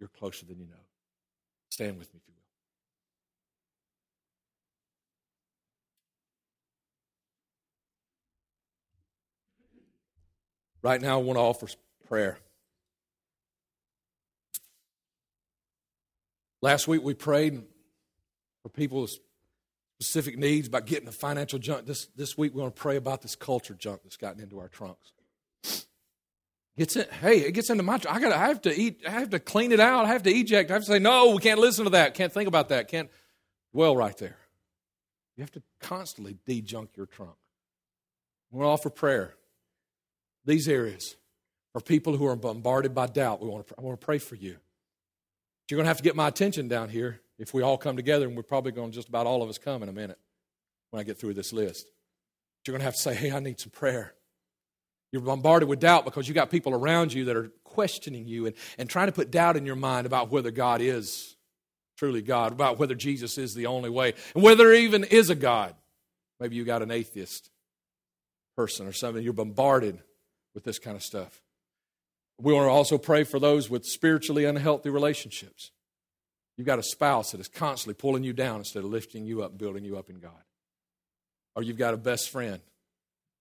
you're closer than you know. Stand with me, if you will. Right now, I want to offer prayer. Last week we prayed for people's specific needs about getting the financial junk. This, this week we're going to pray about this culture junk that's gotten into our trunks. Gets in, hey, it gets into my. I got. I have to eat. I have to clean it out. I have to eject. I have to say no. We can't listen to that. Can't think about that. Can't dwell right there. You have to constantly de-junk your trunk. We're all for prayer. These areas are people who are bombarded by doubt. We want to, I want to pray for you. But you're going to have to get my attention down here if we all come together, and we're probably going to just about all of us come in a minute when I get through this list. But you're going to have to say, hey, I need some prayer. You're bombarded with doubt because you got people around you that are questioning you and, and trying to put doubt in your mind about whether God is truly God, about whether Jesus is the only way, and whether there even is a God. Maybe you got an atheist person or something. You're bombarded with this kind of stuff. We want to also pray for those with spiritually unhealthy relationships. You've got a spouse that is constantly pulling you down instead of lifting you up building you up in God. Or you've got a best friend,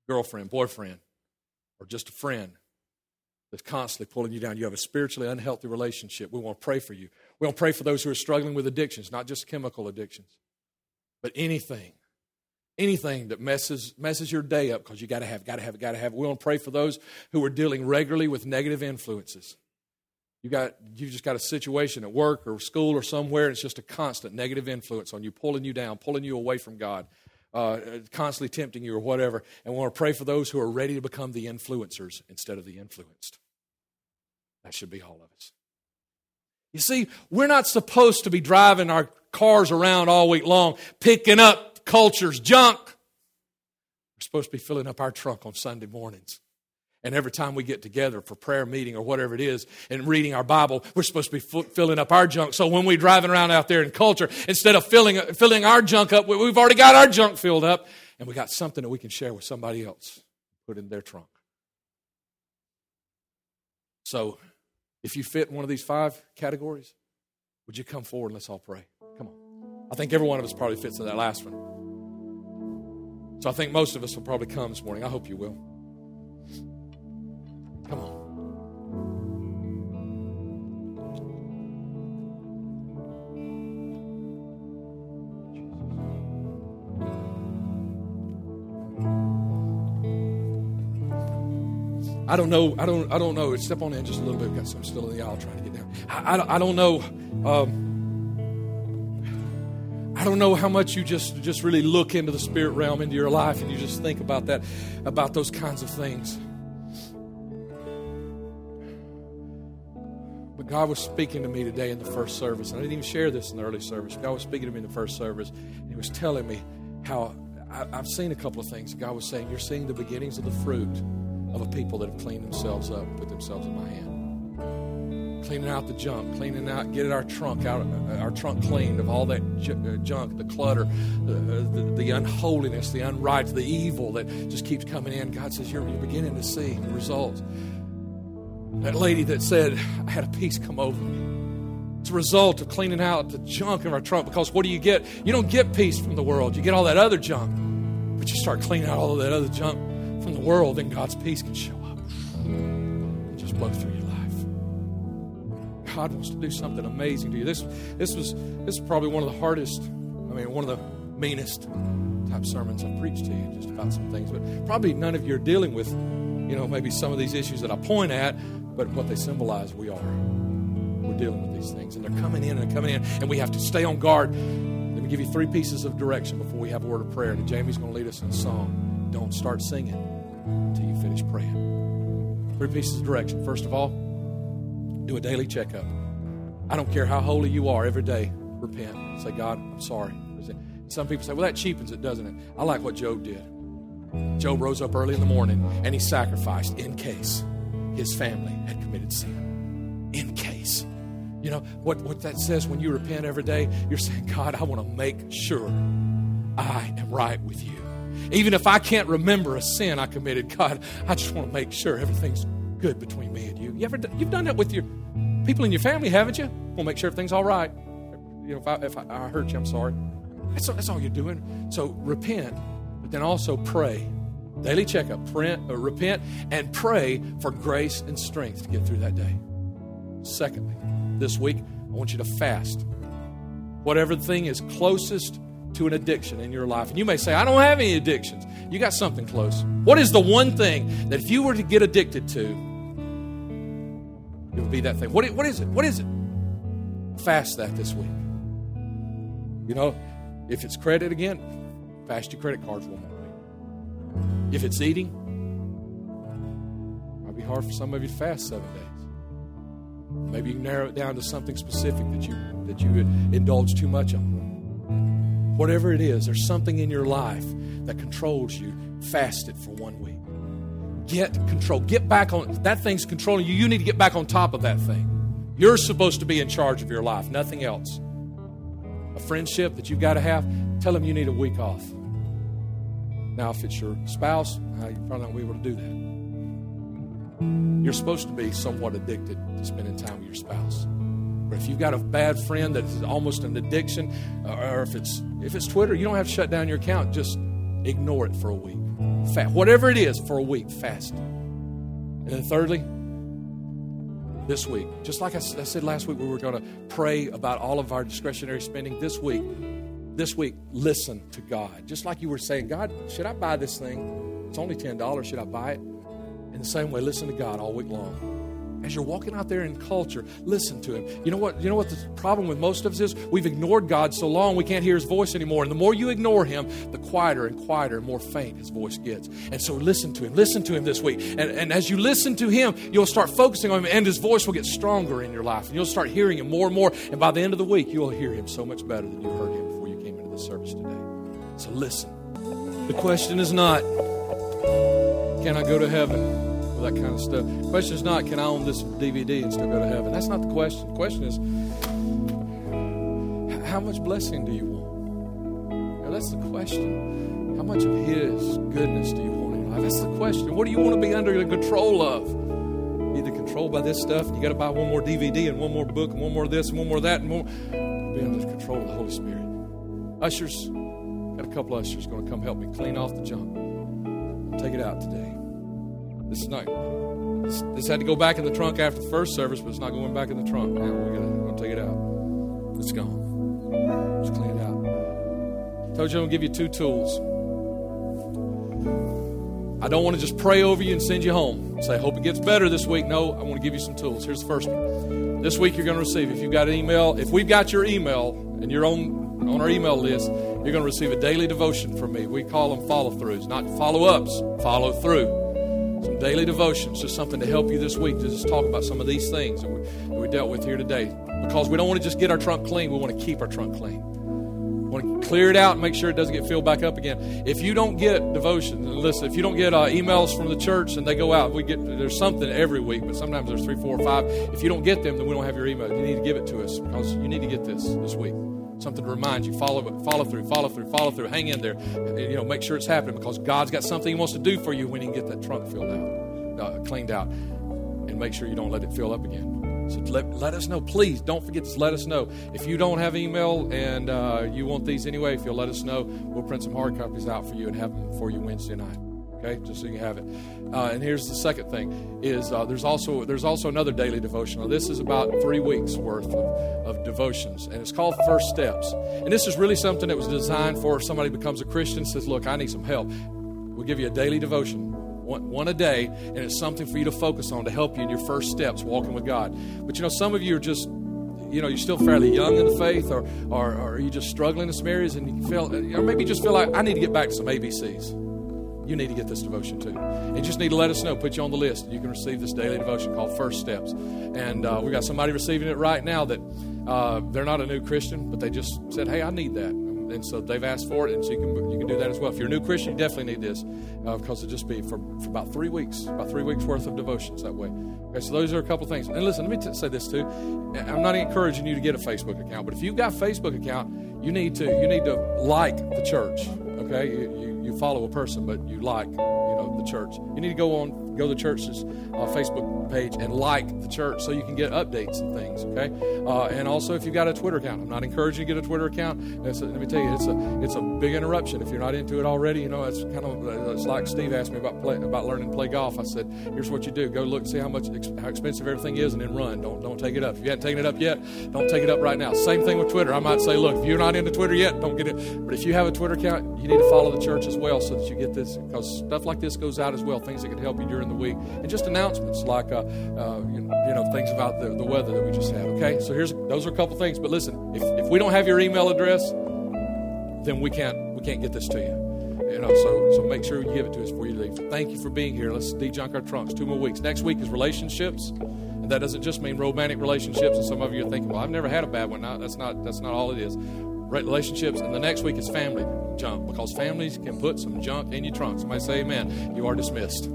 girlfriend, boyfriend, or just a friend that's constantly pulling you down. You have a spiritually unhealthy relationship. We want to pray for you. We want to pray for those who are struggling with addictions, not just chemical addictions, but anything anything that messes messes your day up because you got to have, got to have, got to have. We want to pray for those who are dealing regularly with negative influences. You got you just got a situation at work or school or somewhere, and it's just a constant negative influence on you, pulling you down, pulling you away from God, uh, constantly tempting you or whatever. And we want to pray for those who are ready to become the influencers instead of the influenced. That should be all of us. You see, we're not supposed to be driving our cars around all week long, picking up culture's junk. We're supposed to be filling up our trunk on Sunday mornings. And every time we get together for prayer meeting or whatever it is and reading our Bible, we're supposed to be filling up our junk. So when we're driving around out there in culture, instead of filling, filling our junk up, we've already got our junk filled up and we got something that we can share with somebody else, put in their trunk. So if you fit one of these five categories, would you come forward and let's all pray? Come on. I think every one of us probably fits in that last one. So I think most of us will probably come this morning. I hope you will. Come on. I don't know. I don't. I don't know. Step on in just a little bit. We've got some still in the aisle trying to get down. I, I, I don't know. Um, I don't know how much you just, just really look into the spirit realm into your life and you just think about that, about those kinds of things. But God was speaking to me today in the first service. And I didn't even share this in the early service. God was speaking to me in the first service. And He was telling me how I, I've seen a couple of things. God was saying, You're seeing the beginnings of the fruit of a people that have cleaned themselves up, put themselves in my hand cleaning out the junk, cleaning out, getting our trunk out, uh, our trunk cleaned of all that uh, junk, the clutter, the, uh, the, the unholiness, the unright, the evil that just keeps coming in. God says you're, you're beginning to see the results. That lady that said, I had a peace come over me. It's a result of cleaning out the junk in our trunk because what do you get? You don't get peace from the world. You get all that other junk. But you start cleaning out all of that other junk from the world, then God's peace can show up and just blow through you. God wants to do something amazing to you. This, this was this is probably one of the hardest, I mean, one of the meanest type sermons I've preached to you, just about some things. But probably none of you are dealing with, you know, maybe some of these issues that I point at, but what they symbolize, we are. We're dealing with these things, and they're coming in and they're coming in, and we have to stay on guard. Let me give you three pieces of direction before we have a word of prayer. And Jamie's going to lead us in a song. Don't start singing until you finish praying. Three pieces of direction. First of all, do a daily checkup. I don't care how holy you are, every day, repent. Say, God, I'm sorry. Some people say, well, that cheapens it, doesn't it? I like what Job did. Job rose up early in the morning and he sacrificed in case his family had committed sin. In case. You know, what, what that says when you repent every day, you're saying, God, I want to make sure I am right with you. Even if I can't remember a sin I committed, God, I just want to make sure everything's good between me and you. You ever you've done that with your people in your family, haven't you? We'll make sure everything's all right. You know, if I, if I, I hurt you, I'm sorry. That's, that's all you're doing. So repent, but then also pray. Daily checkup, print, uh, repent, and pray for grace and strength to get through that day. Secondly, this week, I want you to fast. Whatever thing is closest to an addiction in your life. And you may say, I don't have any addictions. You got something close. What is the one thing that if you were to get addicted to, it would be that thing. What, what is it? What is it? Fast that this week. You know, if it's credit again, fast your credit cards one more week. If it's eating, it might be hard for some of you to fast seven days. Maybe you narrow it down to something specific that you that you indulge too much on. Whatever it is, there's something in your life that controls you. Fast it for one week. Get control. Get back on that thing's controlling you. You need to get back on top of that thing. You're supposed to be in charge of your life, nothing else. A friendship that you've got to have, tell them you need a week off. Now, if it's your spouse, uh, you probably not be able to do that. You're supposed to be somewhat addicted to spending time with your spouse. But if you've got a bad friend that is almost an addiction, or if it's if it's Twitter, you don't have to shut down your account. Just ignore it for a week. Fast, whatever it is, for a week, fast. And then thirdly, this week, just like I said last week, we were going to pray about all of our discretionary spending. This week, this week, listen to God. Just like you were saying, God, should I buy this thing? It's only ten dollars. Should I buy it? In the same way, listen to God all week long. As you're walking out there in culture, listen to Him. You know what? You know what the problem with most of us is? We've ignored God so long we can't hear His voice anymore. And the more you ignore Him, the quieter and quieter and more faint His voice gets. And so listen to Him. Listen to Him this week. And, and as you listen to Him, you'll start focusing on Him, and His voice will get stronger in your life. And you'll start hearing Him more and more. And by the end of the week, you'll hear Him so much better than you heard Him before you came into the service today. So listen. The question is not, can I go to heaven? That kind of stuff. The question is not, can I own this DVD and still go to heaven? That's not the question. The question is, how much blessing do you want? Now, that's the question. How much of His goodness do you want in your life? That's the question. What do you want to be under the control of? Either controlled by this stuff, you got to buy one more DVD and one more book and one more this and one more that and more. Be under the control of the Holy Spirit. Ushers, got a couple ushers going to come help me clean off the junk. Take it out today. This is not. This, this, had to go back in the trunk after the first service, but it's not going back in the trunk. Now we're gonna, to take it out. It's gone. Just clean it out. I told you I'm gonna give you two tools. I don't want to just pray over you and send you home. Say, hope it gets better this week. No, I want to give you some tools. Here's the first one. This week you're going to receive, if you've got an email, if we've got your email and you're on, on our email list, you're going to receive a daily devotion from me. We call them follow throughs, not follow ups, follow through some daily devotions, just something to help you this week to just talk about some of these things that we, that we dealt with here today. Because we don't want to just get our trunk clean, we want to keep our trunk clean. We want to clear it out and make sure it doesn't get filled back up again. If you don't get devotion, listen, if you don't get uh, emails from the church and they go out, we get there's something every week, but sometimes there's three, four, or five. If you don't get them, then we don't have your email. You need to give it to us because you need to get this this week something to remind you. Follow, follow through, follow through, follow through. Hang in there. You know, make sure it's happening because God's got something He wants to do for you when He can get that trunk filled out, uh, cleaned out, and make sure you don't let it fill up again. So let, let us know, please. Don't forget to let us know. If you don't have email and uh, you want these anyway, if you'll let us know, we'll print some hard copies out for you and have them for you Wednesday night okay? Just so you have it. Uh, and here's the second thing is uh, there's also there's also another daily devotional. This is about three weeks worth of, of, devotions and it's called first steps. And this is really something that was designed for if somebody becomes a christian says look i need some help. We'll give you a daily devotion one, a day and it's something for you to focus on to help you in your first steps walking with god. But you know some of you are just you know you're still fairly young in the faith or, or, or are you just struggling in some areas and you feel or maybe you just feel like i need to get back to some abcs you need to get this devotion too. And you just need to let us know, put you on the list. You can receive this daily devotion called First Steps. And uh, we got somebody receiving it right now that uh, they're not a new Christian, but they just said, hey, I need that. And so they've asked for it, and so you can, you can do that as well. If you're a new Christian, you definitely need this uh, because it'll just be for, for about three weeks, about three weeks worth of devotions that way. Okay, so those are a couple things. And listen, let me t- say this too. I'm not encouraging you to get a Facebook account, but if you've got a Facebook account, you need to you need to like the church. Okay, you, you you follow a person, but you like, you know, the church. You need to go on, go to the church's uh, Facebook page and like the church so you can get updates and things. Okay, uh, and also if you've got a Twitter account, I'm not encouraging you to get a Twitter account. A, let me tell you, it's a it's a big interruption if you're not into it already. You know, it's kind of it's like Steve asked me about play, about learning to play golf. I said, here's what you do: go look, see how much how expensive everything is, and then run. Don't don't take it up. If you haven't taken it up yet, don't take it up right now. Same thing with Twitter. I might say, look, if you're not into Twitter yet, don't get it. But if you have a Twitter account, you need to follow the church as well so that you get this because stuff like this goes out as well. Things that can help you during the week, and just announcements like uh, uh, you, know, you know things about the, the weather that we just had. Okay, so here's those are a couple things. But listen, if, if we don't have your email address, then we can't we can't get this to you. You know, so so make sure you give it to us before you leave. Thank you for being here. Let's de-junk our trunks. Two more weeks. Next week is relationships, and that doesn't just mean romantic relationships. And some of you are thinking, well, I've never had a bad one. No, that's not that's not all it is. Relationships, and the next week is family junk because families can put some junk in your trunk. Somebody say Amen. You are dismissed.